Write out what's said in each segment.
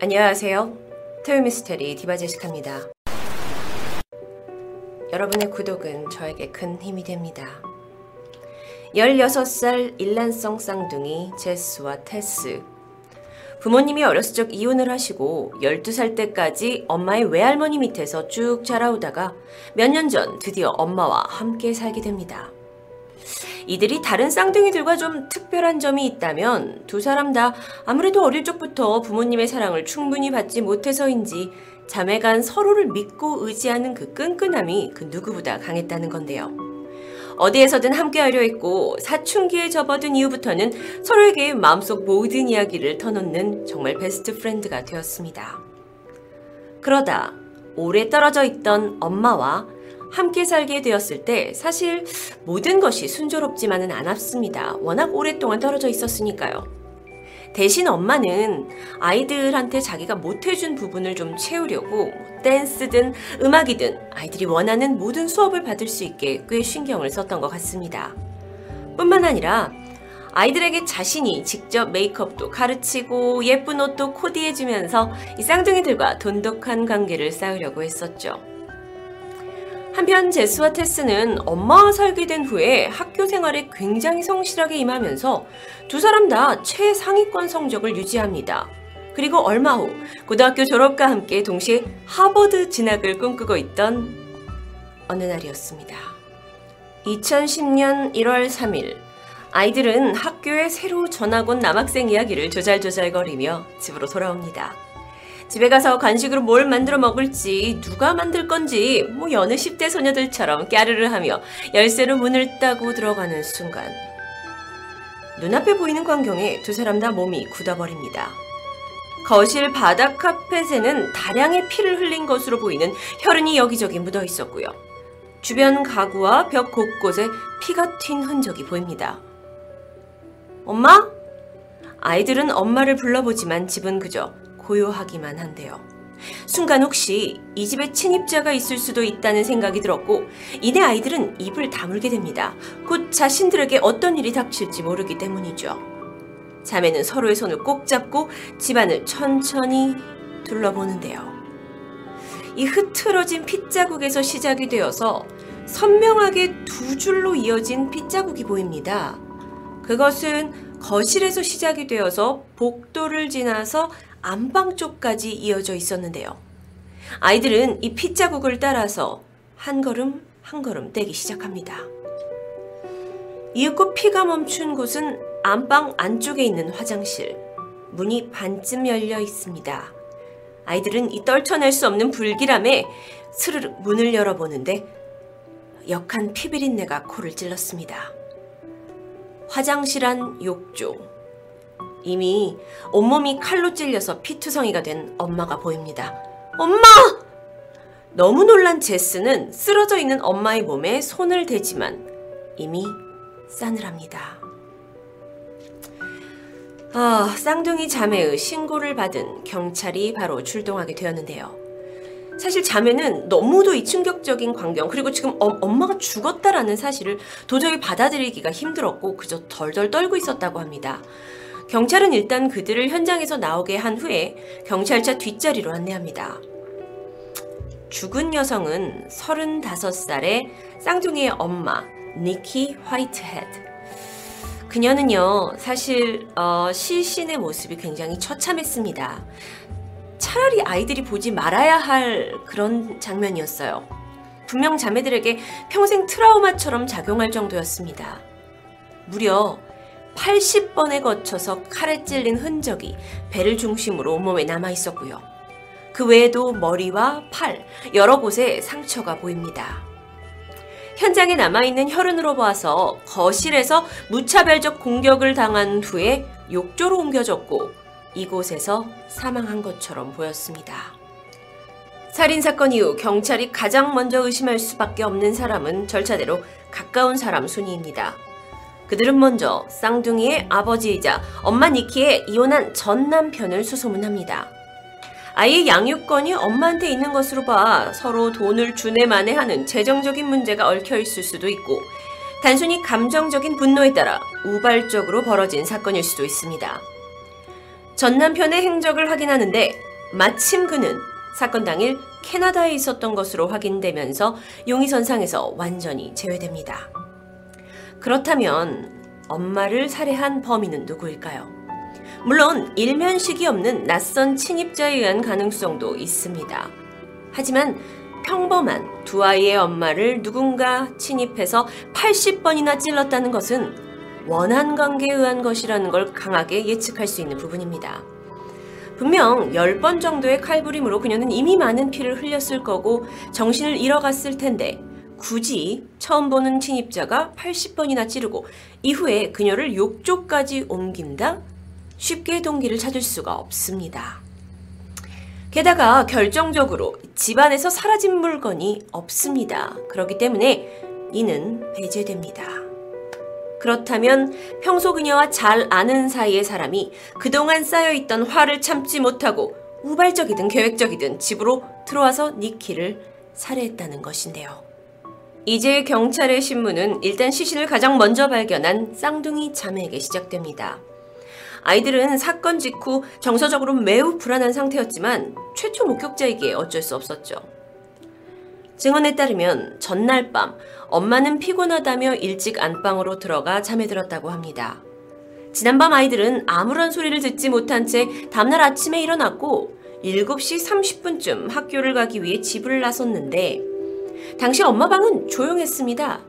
안녕하세요. 토요미스테리 디바제시카입니다. 여러분의 구독은 저에게 큰 힘이 됩니다. 16살 일란성 쌍둥이 제스와 테스. 부모님이 어렸을 적 이혼을 하시고 12살 때까지 엄마의 외할머니 밑에서 쭉 자라오다가 몇 년 전 드디어 엄마와 함께 살게 됩니다. 이들이 다른 쌍둥이들과 좀 특별한 점이 있다면 두 사람 다 아무래도 어릴 적부터 부모님의 사랑을 충분히 받지 못해서인지 자매간 서로를 믿고 의지하는 그 끈끈함이 그 누구보다 강했다는 건데요. 어디에서든 함께하려 했고 사춘기에 접어든 이후부터는 서로에게 마음속 모든 이야기를 터놓는 정말 best friend가 되었습니다. 그러다 오래 떨어져 있던 엄마와 함께 살게 되었을 때 사실 모든 것이 순조롭지만은 않았습니다. 워낙 오랫동안 떨어져 있었으니까요. 대신 엄마는 아이들한테 자기가 못해준 부분을 좀 채우려고 댄스든 음악이든 아이들이 원하는 모든 수업을 받을 수 있게 꽤 신경을 썼던 것 같습니다. 뿐만 아니라 아이들에게 자신이 직접 메이크업도 가르치고 예쁜 옷도 코디해주면서 이 쌍둥이들과 돈독한 관계를 쌓으려고 했었죠. 한편 제스와 테스는 엄마와 살게 된 후에 학교 생활에 굉장히 성실하게 임하면서 두 사람 다 최상위권 성적을 유지합니다. 그리고 얼마 후 고등학교 졸업과 함께 동시에 하버드 진학을 꿈꾸고 있던 어느 날이었습니다. 2010년 1월 3일 아이들은 학교에 새로 전학 온 남학생 이야기를 조잘조잘거리며 집으로 돌아옵니다. 집에 가서 간식으로 뭘 만들어 먹을지 누가 만들 건지 뭐 여느 10대 소녀들처럼 까르르 하며 열쇠로 문을 따고 들어가는 순간 눈앞에 보이는 광경에 두 사람 다 몸이 굳어버립니다. 거실 바닥 카펫에는 다량의 피를 흘린 것으로 보이는 혈흔이 여기저기 묻어 있었고요. 주변 가구와 벽 곳곳에 피가 튄 흔적이 보입니다. 엄마? 아이들은 엄마를 불러보지만 집은 그저 고요하기만 한데요. 순간 혹시 이 집에 침입자가 있을 수도 있다는 생각이 들었고 이내 아이들은 입을 다물게 됩니다. 곧 자신들에게 어떤 일이 닥칠지 모르기 때문이죠. 자매는 서로의 손을 꼭 잡고 집안을 천천히 둘러보는데요. 이 흐트러진 핏자국에서 시작이 되어서 선명하게 두 줄로 이어진 핏자국이 보입니다. 그것은 거실에서 시작이 되어서 복도를 지나서 안방 쪽까지 이어져 있었는데요. 아이들은 이 핏자국을 따라서 한 걸음 한 걸음 떼기 시작합니다. 이윽고 피가 멈춘 곳은 안방 안쪽에 있는 화장실. 문이 반쯤 열려 있습니다. 아이들은 이 떨쳐낼 수 없는 불길함에 스르륵 문을 열어보는데 역한 피비린내가 코를 찔렀습니다. 화장실 안 욕조. 이미 온몸이 칼로 찔려서 피투성이가 된 엄마가 보입니다. 엄마! 너무 놀란 제스는 쓰러져 있는 엄마의 몸에 손을 대지만 이미 싸늘합니다. 아, 쌍둥이 자매의 신고를 받은 경찰이 바로 출동하게 되었는데요. 사실 자매는 너무도 이 충격적인 광경 그리고 지금 어, 엄마가 죽었다라는 사실을 도저히 받아들이기가 힘들었고 그저 덜덜 떨고 있었다고 합니다. 경찰은 일단 그들을 현장에서 나오게 한 후에 경찰차 뒷자리로 안내합니다. 죽은 여성은 35살의 쌍둥이의 엄마 니키 화이트헤드. 그녀는요 사실 어, 시신의 모습이 굉장히 처참했습니다. 차라리 아이들이 보지 말아야 할 그런 장면이었어요. 분명 자매들에게 평생 트라우마처럼 작용할 정도였습니다. 무려 80번에 거쳐서 칼에 찔린 흔적이 배를 중심으로 온몸에 남아 있었고요. 그 외에도 머리와 팔, 여러 곳에 상처가 보입니다. 현장에 남아있는 혈흔으로 봐서 거실에서 무차별적 공격을 당한 후에 욕조로 옮겨졌고 이곳에서 사망한 것처럼 보였습니다. 살인사건 이후 경찰이 가장 먼저 의심할 수밖에 없는 사람은 절차대로 가까운 사람 순위입니다. 그들은 먼저 쌍둥이의 아버지이자 엄마 니키의 이혼한 전 남편을 수소문합니다. 아이의 양육권이 엄마한테 있는 것으로 봐 서로 돈을 주네마네 하는 재정적인 문제가 얽혀 있을 수도 있고 단순히 감정적인 분노에 따라 우발적으로 벌어진 사건일 수도 있습니다. 전 남편의 행적을 확인하는데 마침 그는 사건 당일 캐나다에 있었던 것으로 확인되면서 용의선상에서 완전히 제외됩니다. 그렇다면 엄마를 살해한 범인은 누구일까요? 물론 일면식이 없는 낯선 침입자에 의한 가능성도 있습니다. 하지만 평범한 두 아이의 엄마를 누군가 침입해서 80번이나 찔렀다는 것은 원한 관계에 의한 것이라는 걸 강하게 예측할 수 있는 부분입니다. 분명 10번 정도의 칼부림으로 그녀는 이미 많은 피를 흘렸을 거고 정신을 잃어갔을 텐데 굳이 처음 보는 침입자가 80번이나 찌르고 이후에 그녀를 욕조까지 옮긴다? 쉽게 동기를 찾을 수가 없습니다. 게다가 결정적으로 집안에서 사라진 물건이 없습니다. 그렇기 때문에 이는 배제됩니다. 그렇다면 평소 그녀와 잘 아는 사이의 사람이 그동안 쌓여있던 화를 참지 못하고 우발적이든 계획적이든 집으로 들어와서 니키를 살해했다는 것인데요. 이제 경찰의 신문은 일단 시신을 가장 먼저 발견한 쌍둥이 자매에게 시작됩니다. 아이들은 사건 직후 정서적으로 매우 불안한 상태였지만 최초 목격자이기에 어쩔 수 없었죠. 증언에 따르면 전날 밤 엄마는 피곤하다며 일찍 안방으로 들어가 잠에 들었다고 합니다. 지난밤 아이들은 아무런 소리를 듣지 못한 채 다음날 아침에 일어났고 7시 30분쯤 학교를 가기 위해 집을 나섰는데 당시 엄마 방은 조용했습니다.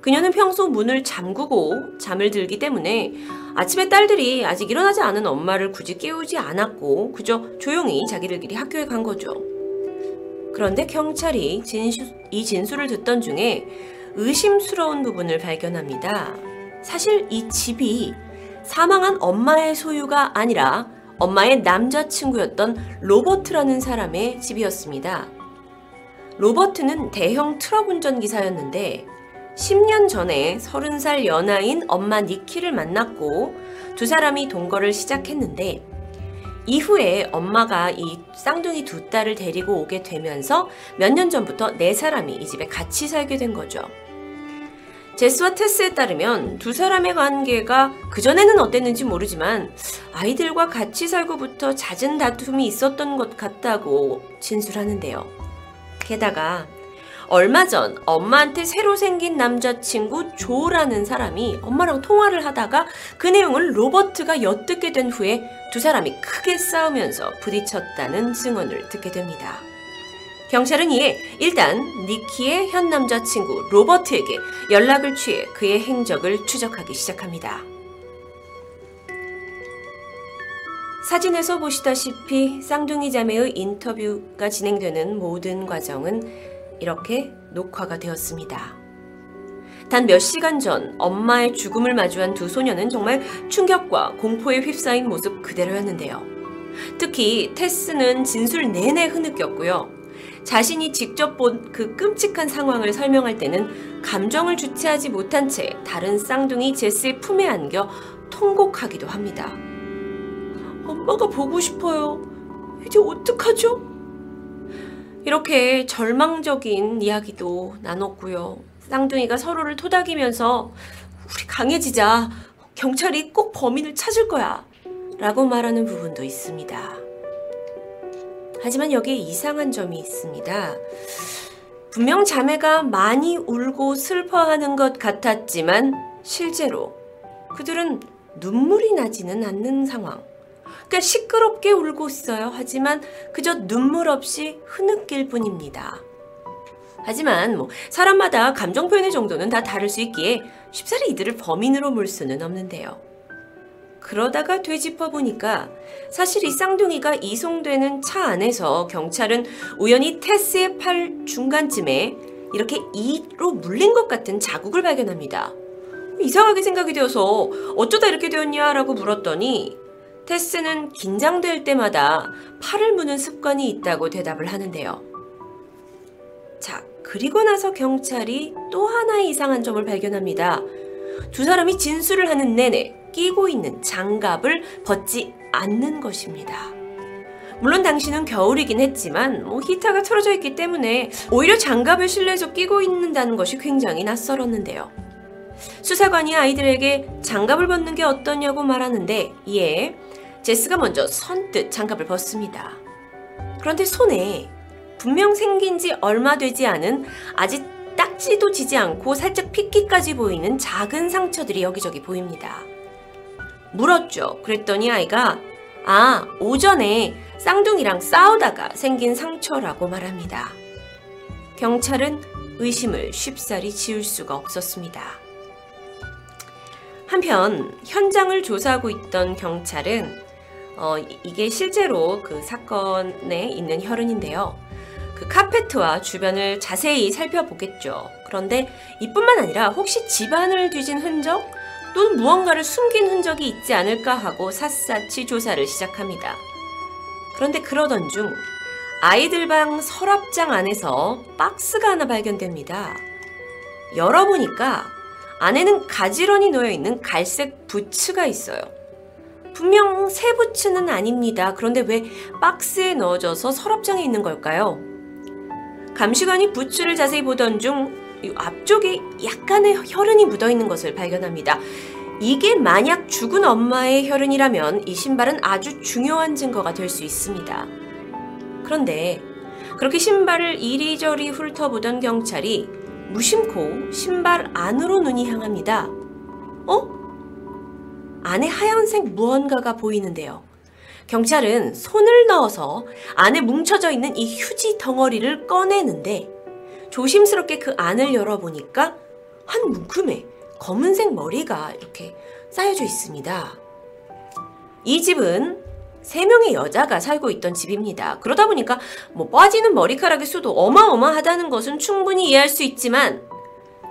그녀는 평소 문을 잠그고 잠을 들기 때문에 아침에 딸들이 아직 일어나지 않은 엄마를 굳이 깨우지 않았고 그저 조용히 자기들끼리 학교에 간 거죠. 그런데 경찰이 진수, 이 진술을 듣던 중에 의심스러운 부분을 발견합니다. 사실 이 집이 사망한 엄마의 소유가 아니라 엄마의 남자친구였던 로버트라는 사람의 집이었습니다. 로버트는 대형 트럭 운전기사였는데 10년 전에 30살 연하인 엄마 니키를 만났고 두 사람이 동거를 시작했는데 이후에 엄마가 이 쌍둥이 두 딸을 데리고 오게 되면서 몇 년 전부터 네 사람이 이 집에 같이 살게 된 거죠. 제스와 테스에 따르면 두 사람의 관계가 그전에는 어땠는지 모르지만 아이들과 같이 살고부터 잦은 다툼이 있었던 것 같다고 진술하는데요. 게다가 얼마 전 엄마한테 새로 생긴 남자친구 조라는 사람이 엄마랑 통화를 하다가 그 내용을 로버트가 엿듣게 된 후에 두 사람이 크게 싸우면서 부딪혔다는 증언을 듣게 됩니다. 경찰은 이에 일단 니키의 현 남자친구 로버트에게 연락을 취해 그의 행적을 추적하기 시작합니다. 사진에서 보시다시피 쌍둥이 자매의 인터뷰가 진행되는 모든 과정은 이렇게 녹화가 되었습니다. 단 몇 시간 전 엄마의 죽음을 마주한 두 소녀는 정말 충격과 공포에 휩싸인 모습 그대로였는데요. 특히 테스는 진술 내내 흐느꼈고요. 자신이 직접 본 그 끔찍한 상황을 설명할 때는 감정을 주체하지 못한 채 다른 쌍둥이 제스의 품에 안겨 통곡하기도 합니다. 엄마가 보고 싶어요. 이제 어떡하죠? 이렇게 절망적인 이야기도 나눴고요. 쌍둥이가 서로를 토닥이면서 우리 강해지자. 경찰이 꼭 범인을 찾을 거야. 라고 말하는 부분도 있습니다. 하지만 여기에 이상한 점이 있습니다. 분명 자매가 많이 울고 슬퍼하는 것 같았지만 실제로 그들은 눈물이 나지는 않는 상황. 그러니까 시끄럽게 울고 있어요. 하지만 그저 눈물 없이 흐느낄 뿐입니다. 하지만 뭐 사람마다 감정 표현의 정도는 다 다를 수 있기에 쉽사리 이들을 범인으로 물 수는 없는데요. 그러다가 되짚어 보니까 사실 이 쌍둥이가 이송되는 차 안에서 경찰은 우연히 테스의 팔 중간쯤에 이렇게 이로 물린 것 같은 자국을 발견합니다. 이상하게 생각이 되어서 어쩌다 이렇게 되었냐라고 물었더니 테스는 긴장될 때마다 팔을 무는 습관이 있다고 대답을 하는데요. 자, 그리고 나서 경찰이 또 하나의 이상한 점을 발견합니다. 두 사람이 진술을 하는 내내 끼고 있는 장갑을 벗지 않는 것입니다. 물론 당신은 겨울이긴 했지만 뭐 히터가 틀어져 있기 때문에 오히려 장갑을 실내에서 끼고 있는다는 것이 굉장히 낯설었는데요. 수사관이 아이들에게 장갑을 벗는 게 어떠냐고 말하는데 이에 제스가 먼저 선뜻 장갑을 벗습니다. 그런데 손에 분명 생긴 지 얼마 되지 않은 아직 딱지도 지지 않고 살짝 핏기까지 보이는 작은 상처들이 여기저기 보입니다. 물었죠. 그랬더니 아이가 아, 오전에 쌍둥이랑 싸우다가 생긴 상처라고 말합니다. 경찰은 의심을 쉽사리 지울 수가 없었습니다. 한편 현장을 조사하고 있던 경찰은 어, 이게 실제로 그 사건에 있는 혈흔인데요. 그 카페트와 주변을 자세히 살펴보겠죠. 그런데 이뿐만 아니라 혹시 집안을 뒤진 흔적 또는 무언가를 숨긴 흔적이 있지 않을까 하고 샅샅이 조사를 시작합니다. 그런데 그러던 중 아이들 방 서랍장 안에서 박스가 하나 발견됩니다. 열어보니까 안에는 가지런히 놓여 있는 갈색 부츠가 있어요. 분명 새 부츠는 아닙니다. 그런데 왜 박스에 넣어져서 서랍장에 있는 걸까요? 감시관이 부츠를 자세히 보던 중 앞쪽에 약간의 혈흔이 묻어 있는 것을 발견합니다. 이게 만약 죽은 엄마의 혈흔이라면 이 신발은 아주 중요한 증거가 될 수 있습니다. 그런데 그렇게 신발을 이리저리 훑어보던 경찰이 무심코 신발 안으로 눈이 향합니다. 어? 안에 하얀색 무언가가 보이는데요. 경찰은 손을 넣어서 안에 뭉쳐져 있는 이 휴지 덩어리를 꺼내는데 조심스럽게 그 안을 열어보니까 한 문큼에 검은색 머리가 이렇게 쌓여져 있습니다. 이 집은 세 명의 여자가 살고 있던 집입니다. 그러다 보니까 뭐 빠지는 머리카락의 수도 어마어마하다는 것은 충분히 이해할 수 있지만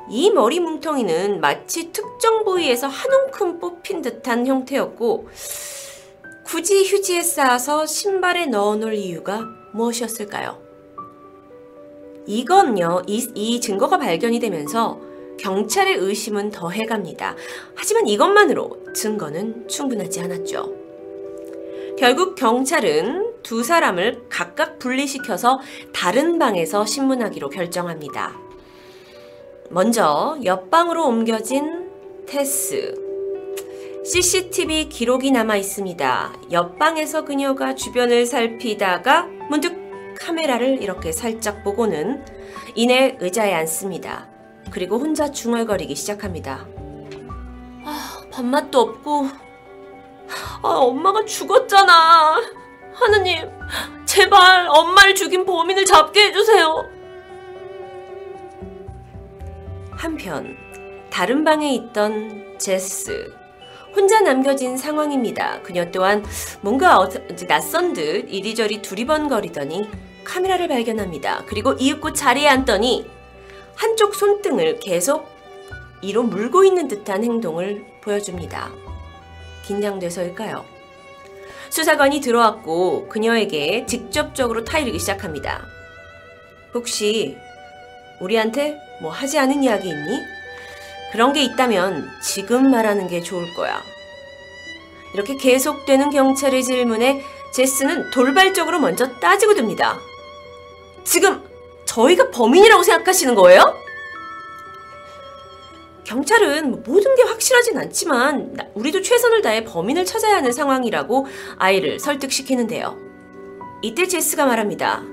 이 머리 뭉텅이는 마치 특정 부위에서 한 움큼 뽑힌 듯한 형태였고 굳이 휴지에 쌓아서 신발에 넣어놓을 이유가 무엇이었을까요? 이건요, 이, 이 증거가 발견이 되면서 경찰의 의심은 더해갑니다. 하지만 이것만으로 증거는 충분하지 않았죠. 결국 경찰은 두 사람을 각각 분리시켜서 다른 방에서 신문하기로 결정합니다. 먼저 옆방으로 옮겨진 테스. CCTV 기록이 남아 있습니다. 옆방에서 그녀가 주변을 살피다가 문득 카메라를 이렇게 살짝 보고는 이내 의자에 앉습니다. 그리고 혼자 중얼거리기 시작합니다. 아, 밥맛도 없고, 아, 엄마가 죽었잖아. 하느님, 제발 엄마를 죽인 범인을 잡게 해주세요. 한편, 다른 방에 있던 제스. 혼자 남겨진 상황입니다. 그녀 또한 뭔가 어, 낯선 듯 이리저리 두리번거리더니 카메라를 발견합니다. 그리고 이윽고 자리에 앉더니 한쪽 손등을 계속 이로 물고 있는 듯한 행동을 보여줍니다. 긴장돼서일까요? 수사관이 들어왔고 그녀에게 직접적으로 타이르기 시작합니다. 혹시 우리한테 뭐 하지 않은 이야기 있니? 그런 게 있다면 지금 말하는 게 좋을 거야. 이렇게 계속되는 경찰의 질문에 제스는 돌발적으로 먼저 따지고 듭니다. 지금 저희가 범인이라고 생각하시는 거예요? 경찰은 뭐 모든 게 확실하진 않지만 우리도 최선을 다해 범인을 찾아야 하는 상황이라고 아이를 설득시키는데요. 이때 제스가 말합니다.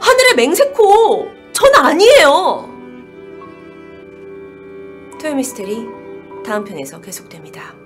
하늘의 맹세코! 전 아니에요! 토요미스테리 다음 편에서 계속됩니다.